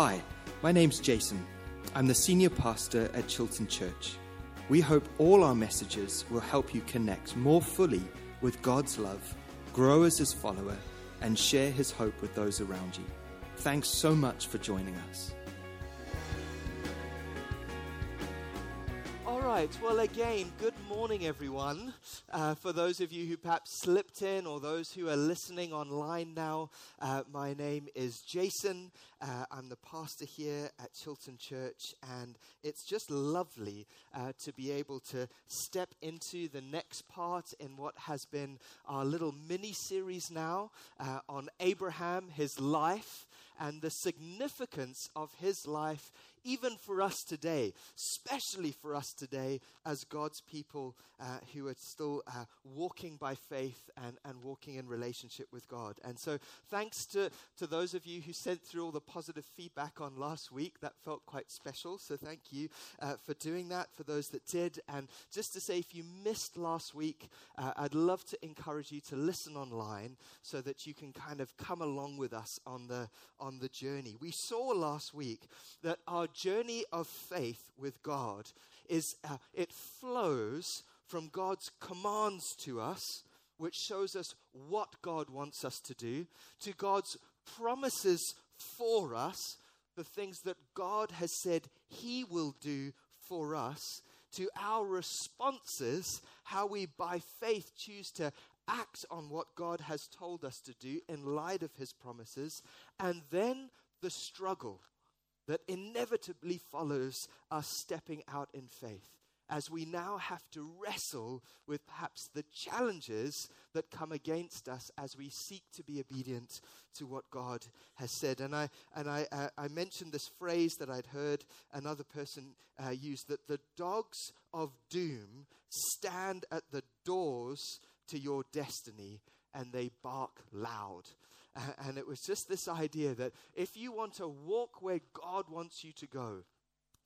Hi, my name's Jason. I'm the senior pastor at Chilton Church. We hope all our messages will help you connect more fully with God's love, grow as His follower, and share His hope with those around you. Thanks so much for joining us. All right. Well, again, good morning, everyone. Uh, for those of you who perhaps slipped in or those who are listening online now, uh, my name is Jason. Uh, I'm the pastor here at Chilton Church, and it's just lovely uh, to be able to step into the next part in what has been our little mini series now uh, on Abraham, his life, and the significance of his life even for us today, especially for us today as God's people uh, who are still uh, walking by faith and, and walking in relationship with God. And so, thanks to, to those of you who sent through all the positive feedback on last week. That felt quite special. So, thank you uh, for doing that for those that did. And just to say, if you missed last week, uh, I'd love to encourage you to listen online so that you can kind of come along with us on the, on the journey. We saw last week that our journey of faith with God is uh, it flows from God's commands to us, which shows us what God wants us to do, to God's promises for us, the things that God has said He will do for us, to our responses, how we by faith choose to act on what God has told us to do in light of His promises, and then the struggle that inevitably follows us stepping out in faith as we now have to wrestle with perhaps the challenges that come against us as we seek to be obedient to what God has said. And I, and I, uh, I mentioned this phrase that I'd heard another person uh, use that the dogs of doom stand at the doors to your destiny and they bark loud. And it was just this idea that if you want to walk where God wants you to go,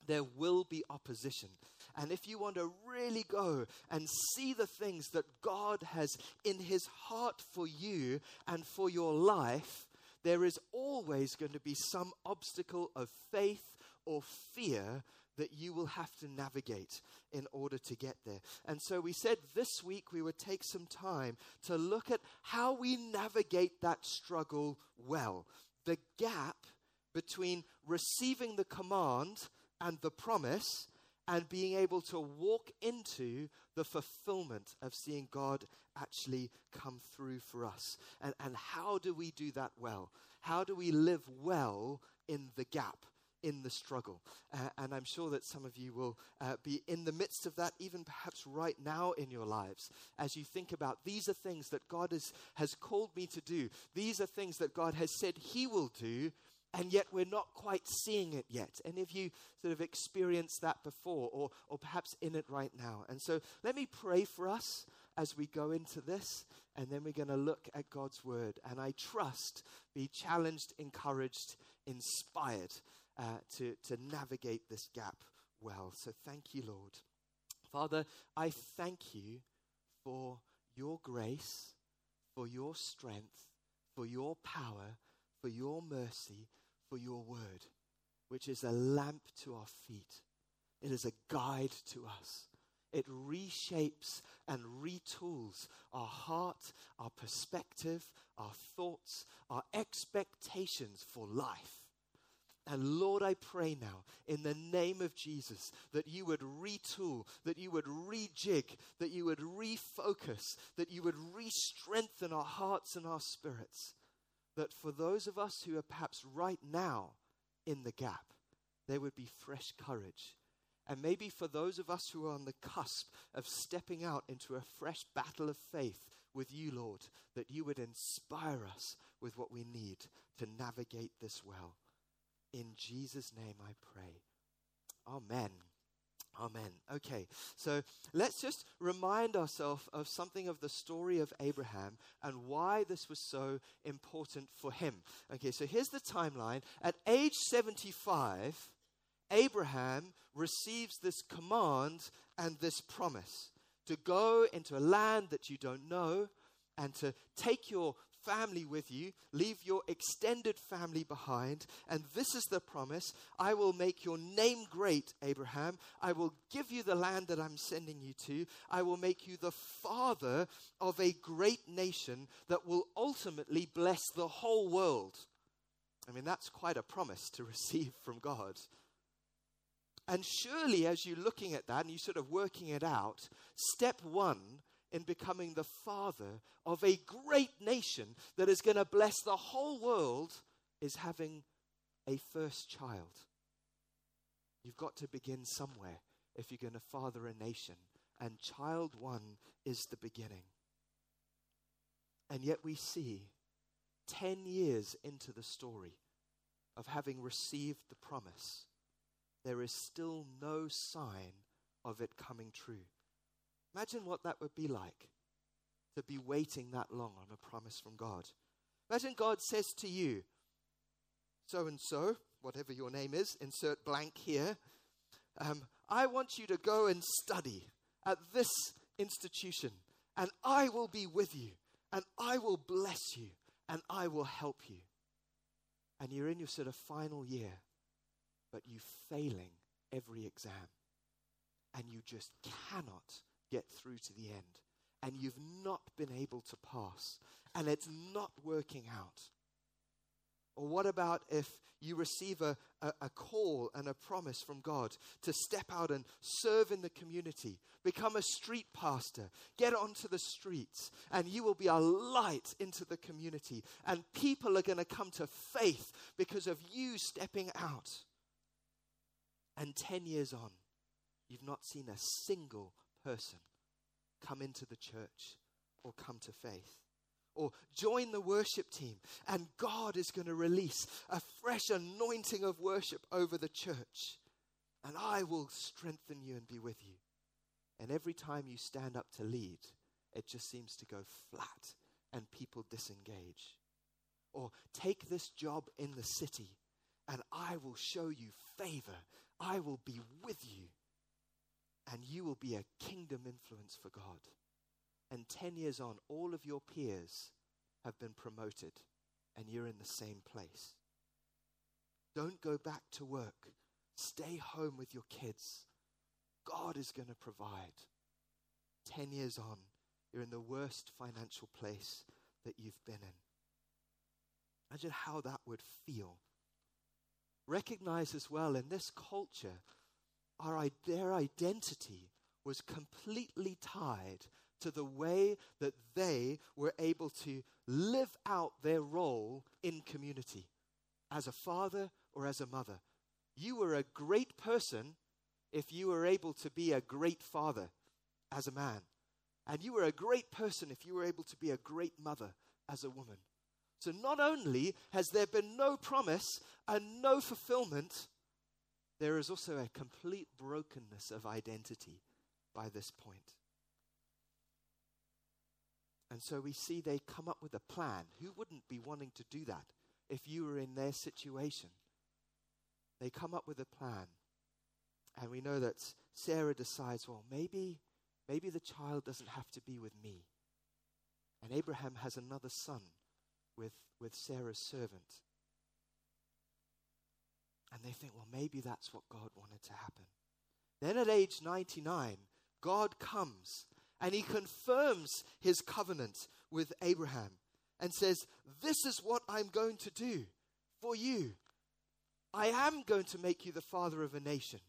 there will be opposition. And if you want to really go and see the things that God has in His heart for you and for your life, there is always going to be some obstacle of faith or fear that you will have to navigate in order to get there. And so we said this week we would take some time to look at how we navigate that struggle well. The gap between receiving the command and the promise and being able to walk into the fulfillment of seeing God actually come through for us. And, and how do we do that well? How do we live well in the gap? In the struggle. Uh, and I'm sure that some of you will uh, be in the midst of that, even perhaps right now in your lives, as you think about these are things that God has, has called me to do. These are things that God has said He will do, and yet we're not quite seeing it yet. And if you sort of experienced that before, or, or perhaps in it right now. And so let me pray for us as we go into this, and then we're going to look at God's word. And I trust, be challenged, encouraged, inspired uh, to, to navigate this gap well. So thank you, Lord. Father, I thank you for your grace, for your strength, for your power, for your mercy, for your word, which is a lamp to our feet. It is a guide to us. It reshapes and retools our heart, our perspective, our thoughts, our expectations for life. And Lord, I pray now in the name of Jesus that you would retool, that you would rejig, that you would refocus, that you would re strengthen our hearts and our spirits that for those of us who are perhaps right now in the gap, there would be fresh courage. And maybe for those of us who are on the cusp of stepping out into a fresh battle of faith with you, Lord, that you would inspire us with what we need to navigate this well. In Jesus' name I pray. Amen. Amen. Okay, so let's just remind ourselves of something of the story of Abraham and why this was so important for him. Okay, so here's the timeline. At age 75, Abraham receives this command and this promise to go into a land that you don't know and to take your family with you, leave your extended family behind, and this is the promise I will make your name great, Abraham. I will give you the land that I'm sending you to. I will make you the father of a great nation that will ultimately bless the whole world. I mean, that's quite a promise to receive from God. And surely, as you're looking at that and you're sort of working it out, step one in becoming the father of a great nation that is going to bless the whole world is having a first child. You've got to begin somewhere if you're going to father a nation. And child one is the beginning. And yet we see 10 years into the story of having received the promise there is still no sign of it coming true. Imagine what that would be like to be waiting that long on a promise from God. Imagine God says to you, so and so, whatever your name is, insert blank here. Um, I want you to go and study at this institution, and I will be with you, and I will bless you, and I will help you. And you're in your sort of final year, but you're failing every exam. And you just cannot get through to the end. And you've not been able to pass. And it's not working out. Or what about if you receive a, a, a, call and a promise from God to step out and serve in the community, become a street pastor, get onto the streets, and you will be a light into the community, and people are going to come to faith because of you stepping out? And 10 years on, you've not seen a single person come into the church or come to faith. Or join the worship team, and God is going to release a fresh anointing of worship over the church. And I will strengthen you and be with you. And every time you stand up to lead, it just seems to go flat and people disengage. Or take this job in the city, and I will show you favor I will be with you and you will be a kingdom influence for God. And 10 years on, all of your peers have been promoted and you're in the same place. Don't go back to work. Stay home with your kids. God is going to provide. 10 years on, you're in the worst financial place that you've been in. Imagine how that would feel recognize as well in this culture, our, their identity was completely tied to the way that they were able to live out their role in community as a father or as a mother. You were a great person if you were able to be a great father as a man. And you were a great person if you were able to be a great mother as a woman. So not only has there been no promise and no fulfillment, there is also a complete brokenness of identity by this point. And so we see they come up with a plan. Who wouldn't be wanting to do that if you were in their situation? They come up with a plan. And we know that Sarah decides, well, maybe, maybe the child doesn't have to be with me. And Abraham has another son with, with Sarah's servant. And they think, well, maybe that's what God wanted to happen. Then at age 99, God comes and he confirms his covenant with Abraham and says, This is what I'm going to do for you. I am going to make you the father of a nation,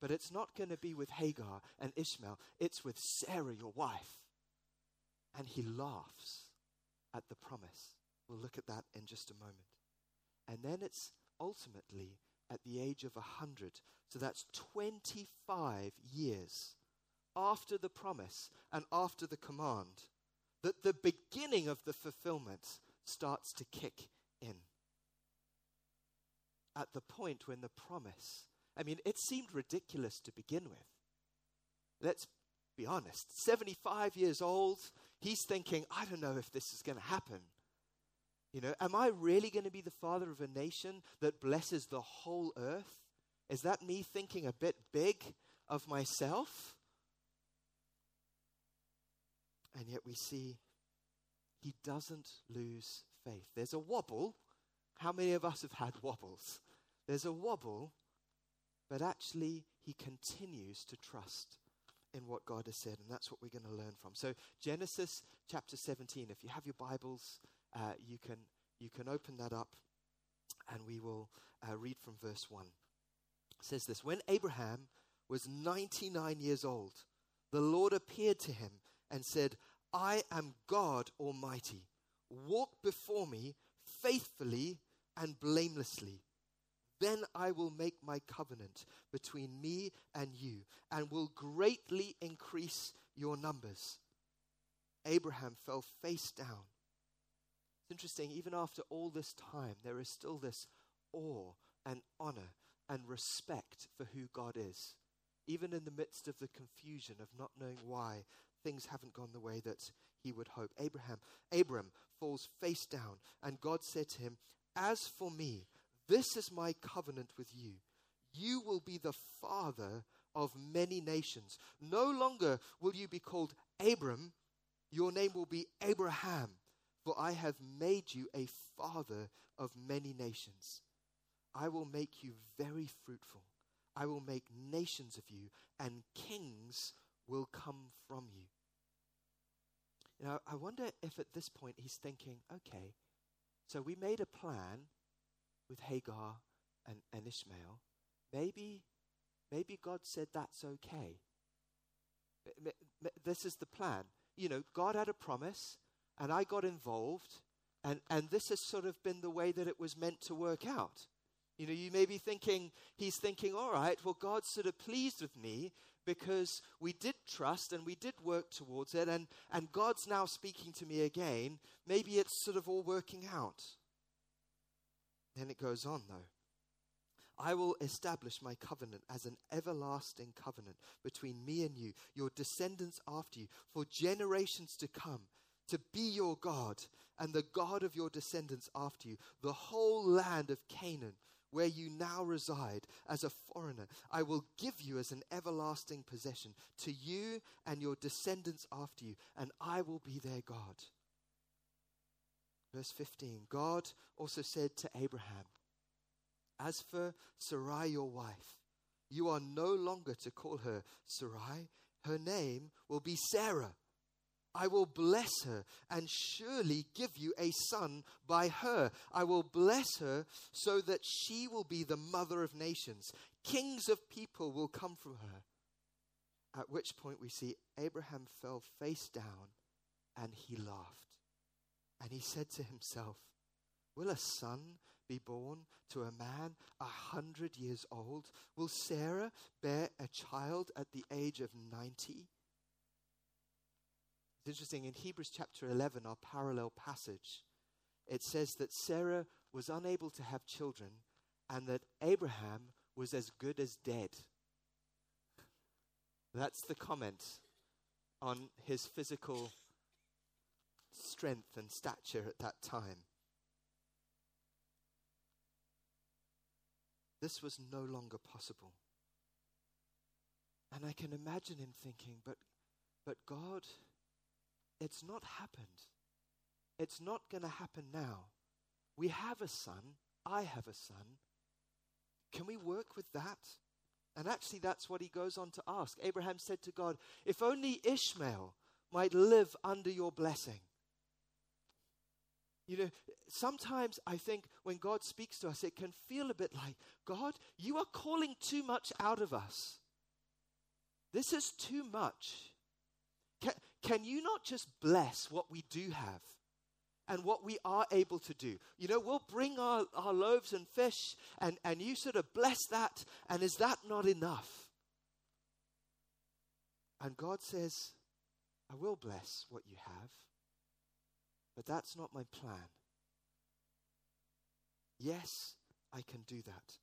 but it's not going to be with Hagar and Ishmael, it's with Sarah, your wife. And he laughs at the promise. We'll look at that in just a moment. And then it's ultimately at the age of 100. So that's 25 years after the promise and after the command that the beginning of the fulfillment starts to kick in. At the point when the promise, I mean, it seemed ridiculous to begin with. Let's be honest. 75 years old, he's thinking, I don't know if this is going to happen. You know, am I really going to be the father of a nation that blesses the whole earth? Is that me thinking a bit big of myself? And yet we see he doesn't lose faith. There's a wobble. How many of us have had wobbles? There's a wobble, but actually, he continues to trust in what God has said, and that's what we're going to learn from. So, Genesis chapter 17, if you have your Bibles, uh, you, can, you can open that up, and we will uh, read from verse 1. It says this When Abraham was 99 years old, the Lord appeared to him and said, I am God Almighty. Walk before me faithfully and blamelessly. Then I will make my covenant between me and you and will greatly increase your numbers. Abraham fell face down. It's interesting, even after all this time, there is still this awe and honor and respect for who God is. Even in the midst of the confusion of not knowing why things haven't gone the way that he would hope. Abraham, Abram falls face down, and God said to him, As for me, this is my covenant with you. You will be the father of many nations. No longer will you be called Abram, your name will be Abraham, for I have made you a father of many nations. I will make you very fruitful. I will make nations of you, and kings will come from you. Now, I wonder if at this point he's thinking, okay, so we made a plan with Hagar and, and Ishmael. Maybe, maybe God said that's okay. This is the plan. You know, God had a promise, and I got involved, and, and this has sort of been the way that it was meant to work out. You know, you may be thinking, he's thinking, all right, well, God's sort of pleased with me because we did trust and we did work towards it, and, and God's now speaking to me again. Maybe it's sort of all working out. Then it goes on, though. I will establish my covenant as an everlasting covenant between me and you, your descendants after you, for generations to come, to be your God and the God of your descendants after you, the whole land of Canaan where you now reside as a foreigner, I will give you as an everlasting possession to you and your descendants after you, and I will be their God. Verse 15 God also said to Abraham, As for Sarai, your wife, you are no longer to call her Sarai, her name will be Sarah. I will bless her and surely give you a son by her. I will bless her so that she will be the mother of nations. Kings of people will come from her. At which point we see Abraham fell face down and he laughed. And he said to himself, Will a son be born to a man a hundred years old? Will Sarah bear a child at the age of ninety? It's interesting, in Hebrews chapter 11, our parallel passage, it says that Sarah was unable to have children and that Abraham was as good as dead. That's the comment on his physical strength and stature at that time. This was no longer possible. And I can imagine him thinking, but, but God, it's not happened. It's not going to happen now. We have a son. I have a son. Can we work with that? And actually, that's what he goes on to ask. Abraham said to God, If only Ishmael might live under your blessing. You know, sometimes I think when God speaks to us, it can feel a bit like, God, you are calling too much out of us. This is too much. Can, can you not just bless what we do have and what we are able to do? You know, we'll bring our, our loaves and fish and, and you sort of bless that, and is that not enough? And God says, I will bless what you have, but that's not my plan. Yes, I can do that.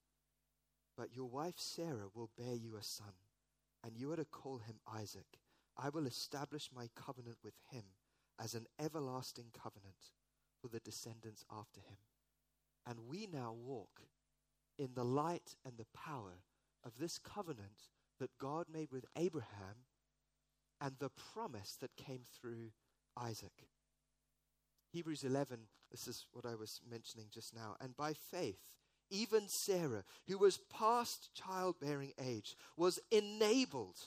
But your wife Sarah will bear you a son, and you are to call him Isaac I will establish my covenant with him as an everlasting covenant for the descendants after him. And we now walk in the light and the power of this covenant that God made with Abraham and the promise that came through Isaac. Hebrews 11, this is what I was mentioning just now. And by faith, even Sarah, who was past childbearing age, was enabled,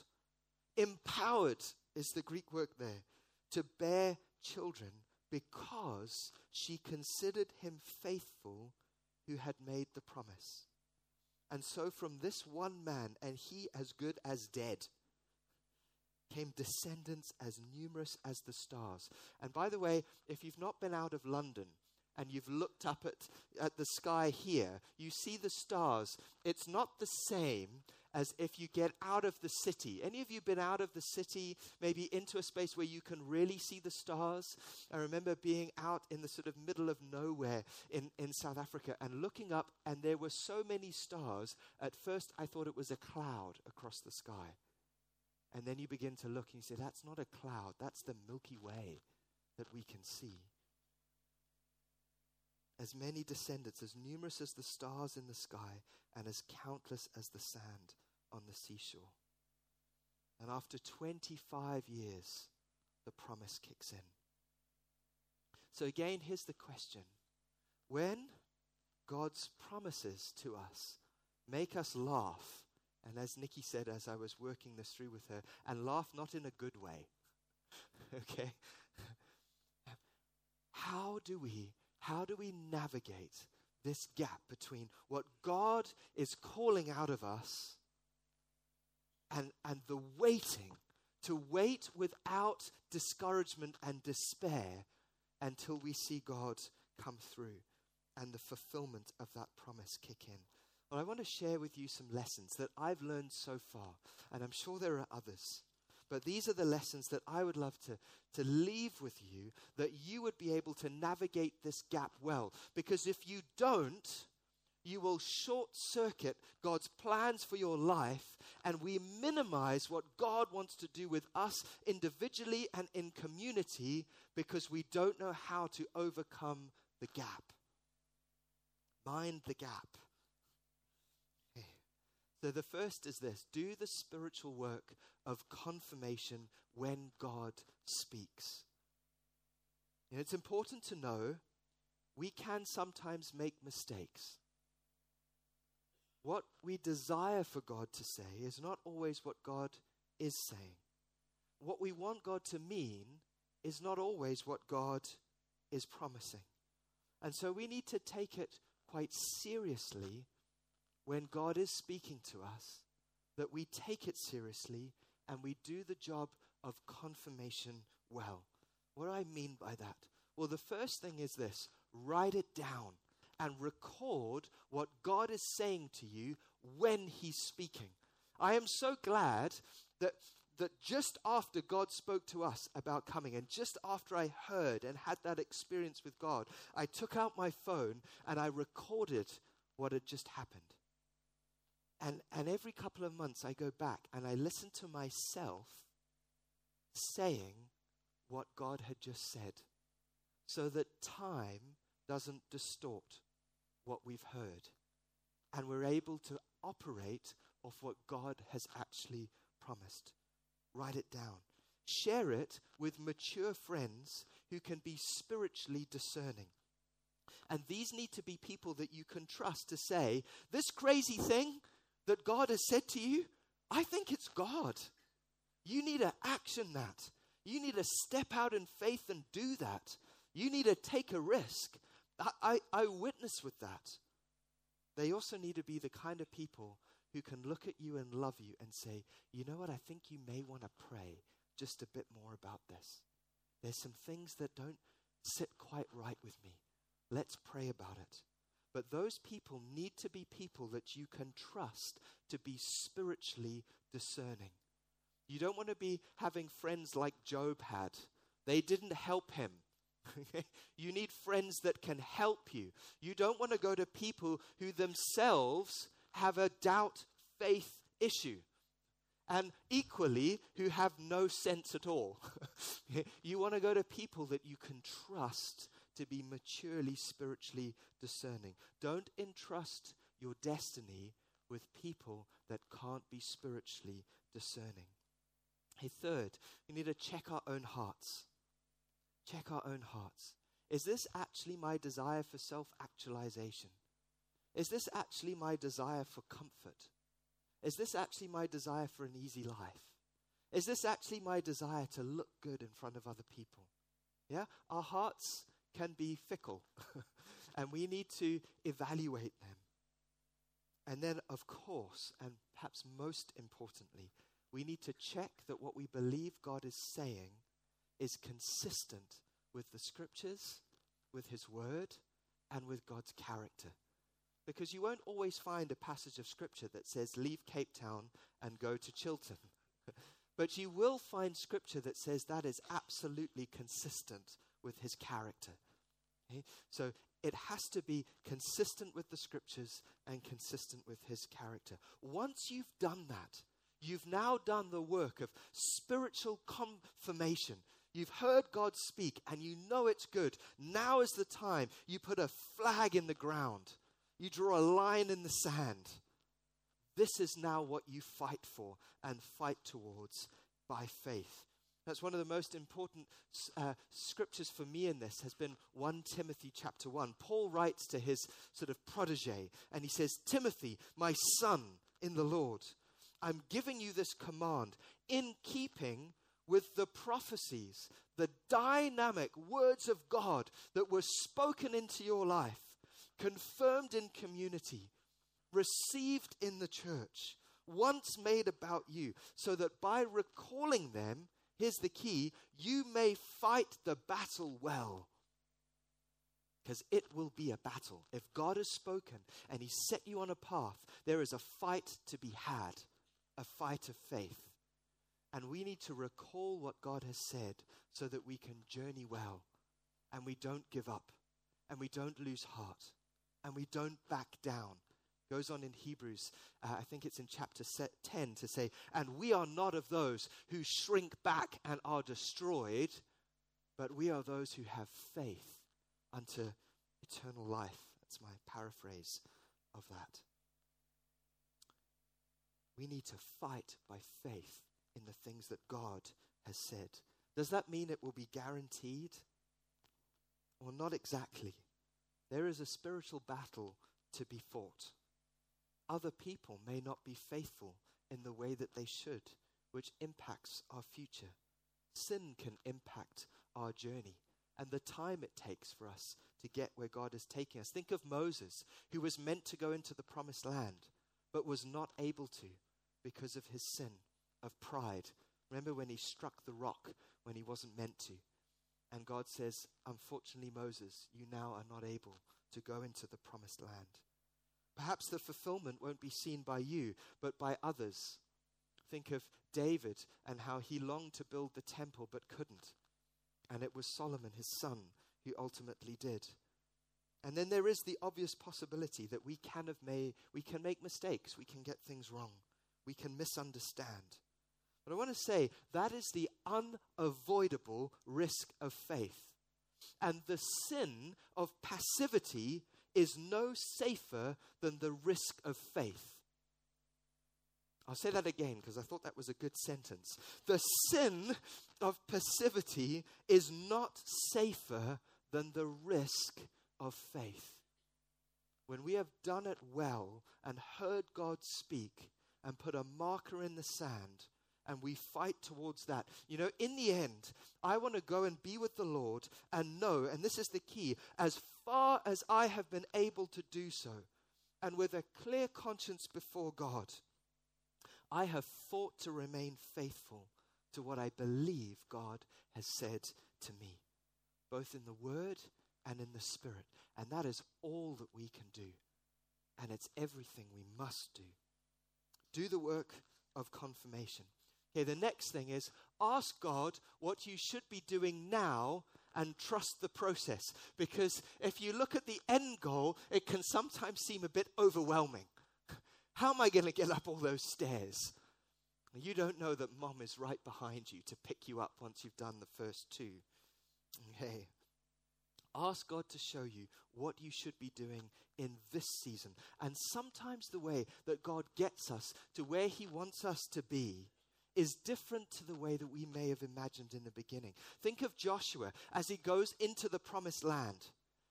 empowered is the Greek word there, to bear children because she considered him faithful who had made the promise. And so from this one man, and he as good as dead, came descendants as numerous as the stars. And by the way, if you've not been out of London, and you've looked up at, at the sky here, you see the stars. It's not the same as if you get out of the city. Any of you been out of the city, maybe into a space where you can really see the stars? I remember being out in the sort of middle of nowhere in, in South Africa and looking up, and there were so many stars. At first, I thought it was a cloud across the sky. And then you begin to look and you say, that's not a cloud, that's the Milky Way that we can see as many descendants, as numerous as the stars in the sky, and as countless as the sand on the seashore. And after 25 years, the promise kicks in. So, again, here's the question When God's promises to us make us laugh, and as Nikki said as I was working this through with her, and laugh not in a good way, okay? How do we how do we navigate this gap between what God is calling out of us and, and the waiting, to wait without discouragement and despair until we see God come through and the fulfillment of that promise kick in? Well, I want to share with you some lessons that I've learned so far, and I'm sure there are others. But these are the lessons that I would love to, to leave with you that you would be able to navigate this gap well. Because if you don't, you will short circuit God's plans for your life, and we minimize what God wants to do with us individually and in community because we don't know how to overcome the gap. Mind the gap. So the first is this do the spiritual work of confirmation when God speaks. And it's important to know we can sometimes make mistakes. What we desire for God to say is not always what God is saying. What we want God to mean is not always what God is promising. And so we need to take it quite seriously when God is speaking to us, that we take it seriously and we do the job of confirmation well. What do I mean by that? Well, the first thing is this write it down and record what God is saying to you when He's speaking. I am so glad that, that just after God spoke to us about coming, and just after I heard and had that experience with God, I took out my phone and I recorded what had just happened. And, and every couple of months, I go back and I listen to myself saying what God had just said so that time doesn't distort what we've heard. And we're able to operate off what God has actually promised. Write it down. Share it with mature friends who can be spiritually discerning. And these need to be people that you can trust to say, This crazy thing, that God has said to you, I think it's God. You need to action that. You need to step out in faith and do that. You need to take a risk. I, I, witness with that. They also need to be the kind of people who can look at you and love you and say, you know what, I think you may want to pray just a bit more about this. There's some things that don't sit quite right with me. Let's pray about it. But those people need to be people that you can trust to be spiritually discerning. You don't want to be having friends like Job had. They didn't help him. you need friends that can help you. You don't want to go to people who themselves have a doubt faith issue and equally who have no sense at all. you want to go to people that you can trust to be maturely spiritually discerning. Don't entrust your destiny with people that can't be spiritually discerning. Hey, third, we need to check our own hearts. Check our own hearts. Is this actually my desire for self actualization? Is this actually my desire for comfort? Is this actually my desire for an easy life? Is this actually my desire to look good in front of other people? Yeah? Our hearts can be fickle, and we need to evaluate them. And then, of course, and perhaps most importantly, we need to check that what we believe God is saying is consistent with the scriptures, with His word, and with God's character. Because you won't always find a passage of scripture that says, leave Cape Town and go to Chilton. but you will find scripture that says that is absolutely consistent with his character. Okay? So it has to be consistent with the scriptures and consistent with his character. Once you've done that, you've now done the work of spiritual confirmation. You've heard God speak and you know it's good. Now is the time you put a flag in the ground you draw a line in the sand. This is now what you fight for and fight towards by faith. That's one of the most important uh, scriptures for me in this has been 1 Timothy chapter 1. Paul writes to his sort of protege and he says, Timothy, my son in the Lord, I'm giving you this command in keeping with the prophecies, the dynamic words of God that were spoken into your life confirmed in community, received in the church, once made about you, so that by recalling them, here's the key, you may fight the battle well. Because it will be a battle. If God has spoken and He set you on a path, there is a fight to be had, a fight of faith. And we need to recall what God has said so that we can journey well and we don't give up and we don't lose heart and we don't back down. Goes on in Hebrews, uh, I think it's in chapter 10 to say, and we are not of those who shrink back and are destroyed, but we are those who have faith unto eternal life. That's my paraphrase of that. We need to fight by faith in the things that God has said. Does that mean it will be guaranteed? Well, not exactly. There is a spiritual battle to be fought. Other people may not be faithful in the way that they should, which impacts our future. Sin can impact our journey and the time it takes for us to get where God is taking us. Think of Moses, who was meant to go into the promised land, but was not able to because of his sin of pride. Remember when he struck the rock when he wasn't meant to? And God says, Unfortunately, Moses, you now are not able to go into the promised land. Perhaps the fulfillment won't be seen by you, but by others. Think of David and how he longed to build the temple but couldn't. And it was Solomon, his son, who ultimately did. And then there is the obvious possibility that we can, have made, we can make mistakes, we can get things wrong, we can misunderstand. But I want to say that is the unavoidable risk of faith. And the sin of passivity is no safer than the risk of faith. I'll say that again because I thought that was a good sentence. The sin of passivity is not safer than the risk of faith. When we have done it well and heard God speak and put a marker in the sand, and we fight towards that. You know, in the end, I want to go and be with the Lord and know, and this is the key, as far as I have been able to do so, and with a clear conscience before God, I have fought to remain faithful to what I believe God has said to me, both in the Word and in the Spirit. And that is all that we can do. And it's everything we must do. Do the work of confirmation. Okay, the next thing is ask God what you should be doing now and trust the process. Because if you look at the end goal, it can sometimes seem a bit overwhelming. How am I going to get up all those stairs? You don't know that mom is right behind you to pick you up once you've done the first two. Okay. Ask God to show you what you should be doing in this season. And sometimes the way that God gets us to where He wants us to be is different to the way that we may have imagined in the beginning. Think of Joshua as he goes into the promised land.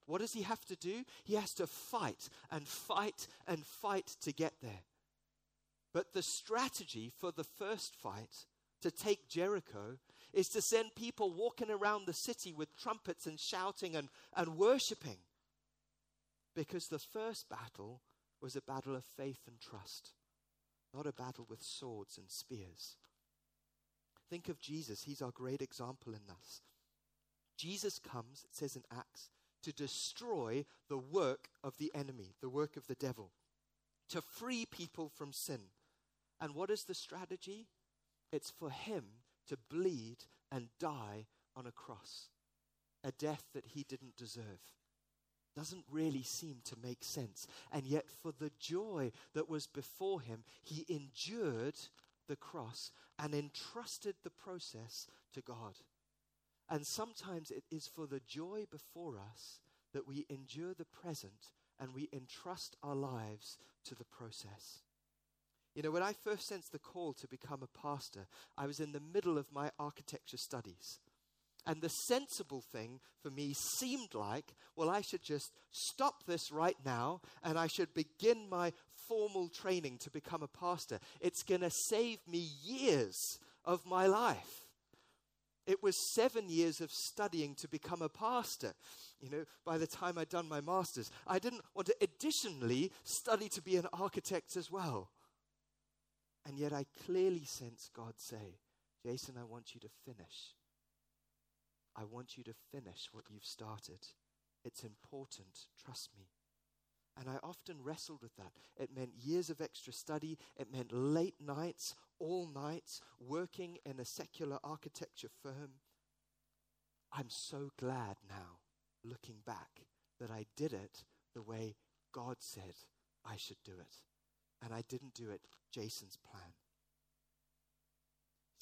What does he have to do? He has to fight and fight and fight to get there. But the strategy for the first fight to take Jericho is to send people walking around the city with trumpets and shouting and, and worshiping. Because the first battle was a battle of faith and trust, not a battle with swords and spears. Think of Jesus. He's our great example in this. Jesus comes, it says in Acts, to destroy the work of the enemy, the work of the devil, to free people from sin. And what is the strategy? It's for him to bleed and die on a cross, a death that he didn't deserve. Doesn't really seem to make sense. And yet, for the joy that was before him, he endured the cross and entrusted the process to God. And sometimes it is for the joy before us that we endure the present and we entrust our lives to the process. You know, when I first sensed the call to become a pastor, I was in the middle of my architecture studies. And the sensible thing for me seemed like, well, I should just stop this right now and I should begin my formal training to become a pastor. It's going to save me years of my life. It was seven years of studying to become a pastor. You know, by the time I'd done my master's, I didn't want to additionally study to be an architect as well. And yet I clearly sense God say, Jason, I want you to finish. I want you to finish what you've started. It's important. Trust me. And I often wrestled with that. It meant years of extra study. It meant late nights, all nights, working in a secular architecture firm. I'm so glad now, looking back, that I did it the way God said I should do it. And I didn't do it Jason's plan.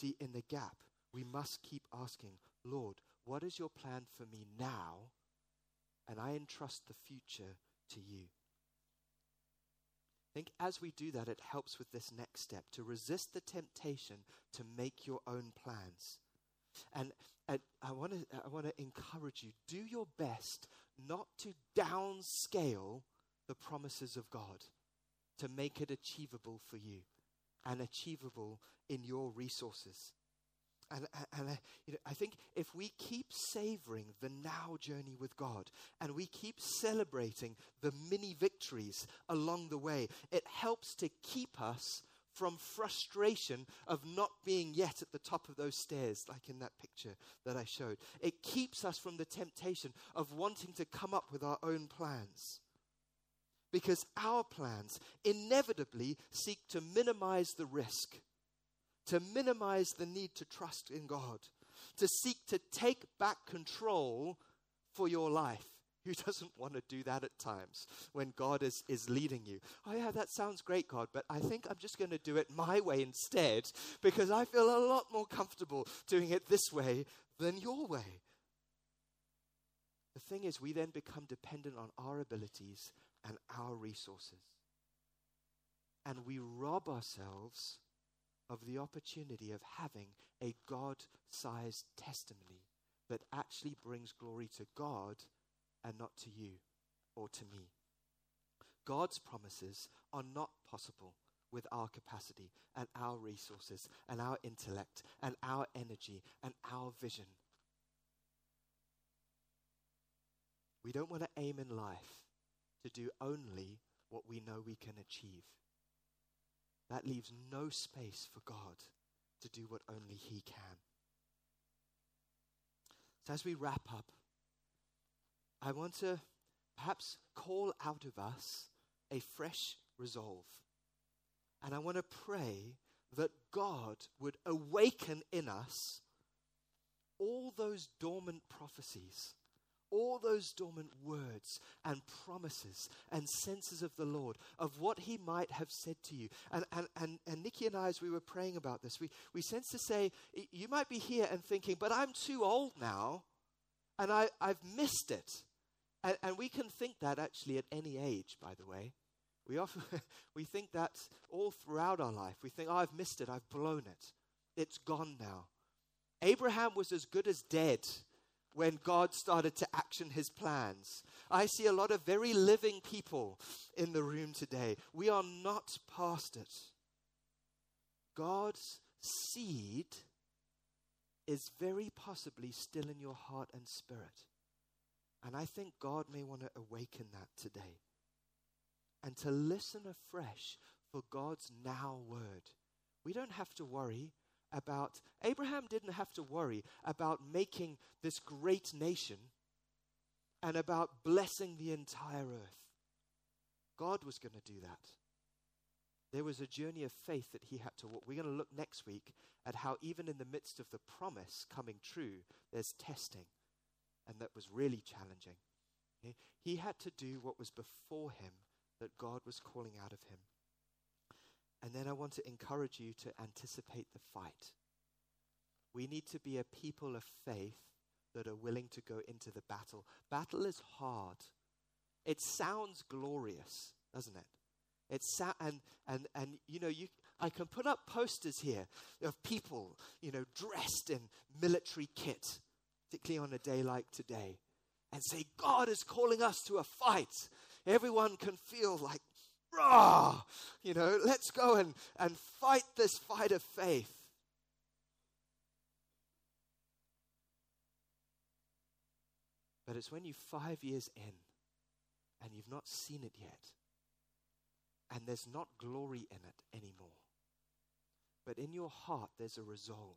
See, in the gap, we must keep asking, Lord, what is your plan for me now? And I entrust the future to you. I think as we do that, it helps with this next step to resist the temptation to make your own plans. And, and I want to I want to encourage you do your best not to downscale the promises of God, to make it achievable for you and achievable in your resources. And, and I, uh, you know, I think if we keep savoring the now journey with God and we keep celebrating the mini victories along the way, it helps to keep us from frustration of not being yet at the top of those stairs, like in that picture that I showed. It keeps us from the temptation of wanting to come up with our own plans. Because our plans inevitably seek to minimize the risk to minimize the need to trust in God, to seek to take back control for your life. Who doesn't want to do that at times when God is, is leading you? Oh, yeah, that sounds great, God, but I think I'm just going to do it my way instead because I feel a lot more comfortable doing it this way than your way. The thing is, we then become dependent on our abilities and our resources. And we rob ourselves of the opportunity of having a God sized testimony that actually brings glory to God and not to you or to me. God's promises are not possible with our capacity and our resources and our intellect and our energy and our vision. We don't want to aim in life to do only what we know we can achieve that leaves no space for God to do what only He can. So, as we wrap up, I want to perhaps call out of us a fresh resolve. And I want to pray that God would awaken in us all those dormant prophecies all those dormant words and promises and senses of the Lord, of what He might have said to you. And, and, and, and Nikki and I, as we were praying about this, we, we sense to say, you might be here and thinking, but I'm too old now, and I, I've missed it. And, and we can think that actually at any age, by the way. We often we think that all throughout our life. We think, oh, I've missed it, I've blown it. it's gone now. Abraham was as good as dead when God started to action his plans. I see a lot of very living people in the room today. We are not past it. God's seed is very possibly still in your heart and spirit. And I think God may want to awaken that today and to listen afresh for God's now word. We don't have to worry about, Abraham didn't have to worry about making this great nation and about blessing the entire earth. God was going to do that. There was a journey of faith that he had to walk. We're going to look next week at how, even in the midst of the promise coming true, there's testing. And that was really challenging. He had to do what was before him that God was calling out of him. And then I want to encourage you to anticipate the fight. We need to be a people of faith that are willing to go into the battle. Battle is hard. It sounds glorious, doesn't it? It's sa- and and and you know you I can put up posters here of people you know dressed in military kit, particularly on a day like today, and say God is calling us to a fight. Everyone can feel like rah, you know, let's go and, and fight this fight of faith. But it's when you're five years in and you've not seen it yet, and there's not glory in it anymore. But in your heart, there's a resolve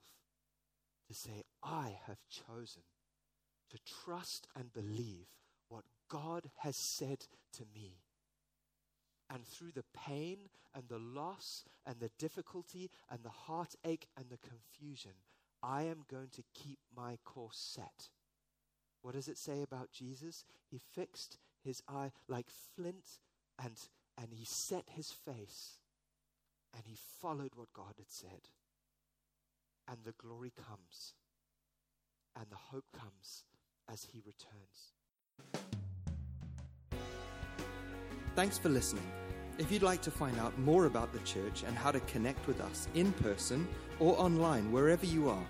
to say, I have chosen to trust and believe what God has said to me. And through the pain and the loss and the difficulty and the heartache and the confusion, I am going to keep my course set. What does it say about Jesus? He fixed his eye like flint and, and he set his face and he followed what God had said. And the glory comes and the hope comes as he returns. Thanks for listening. If you'd like to find out more about the church and how to connect with us in person or online, wherever you are,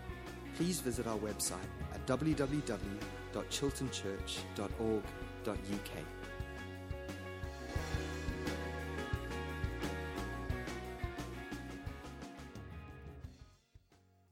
please visit our website at www.chiltonchurch.org.uk.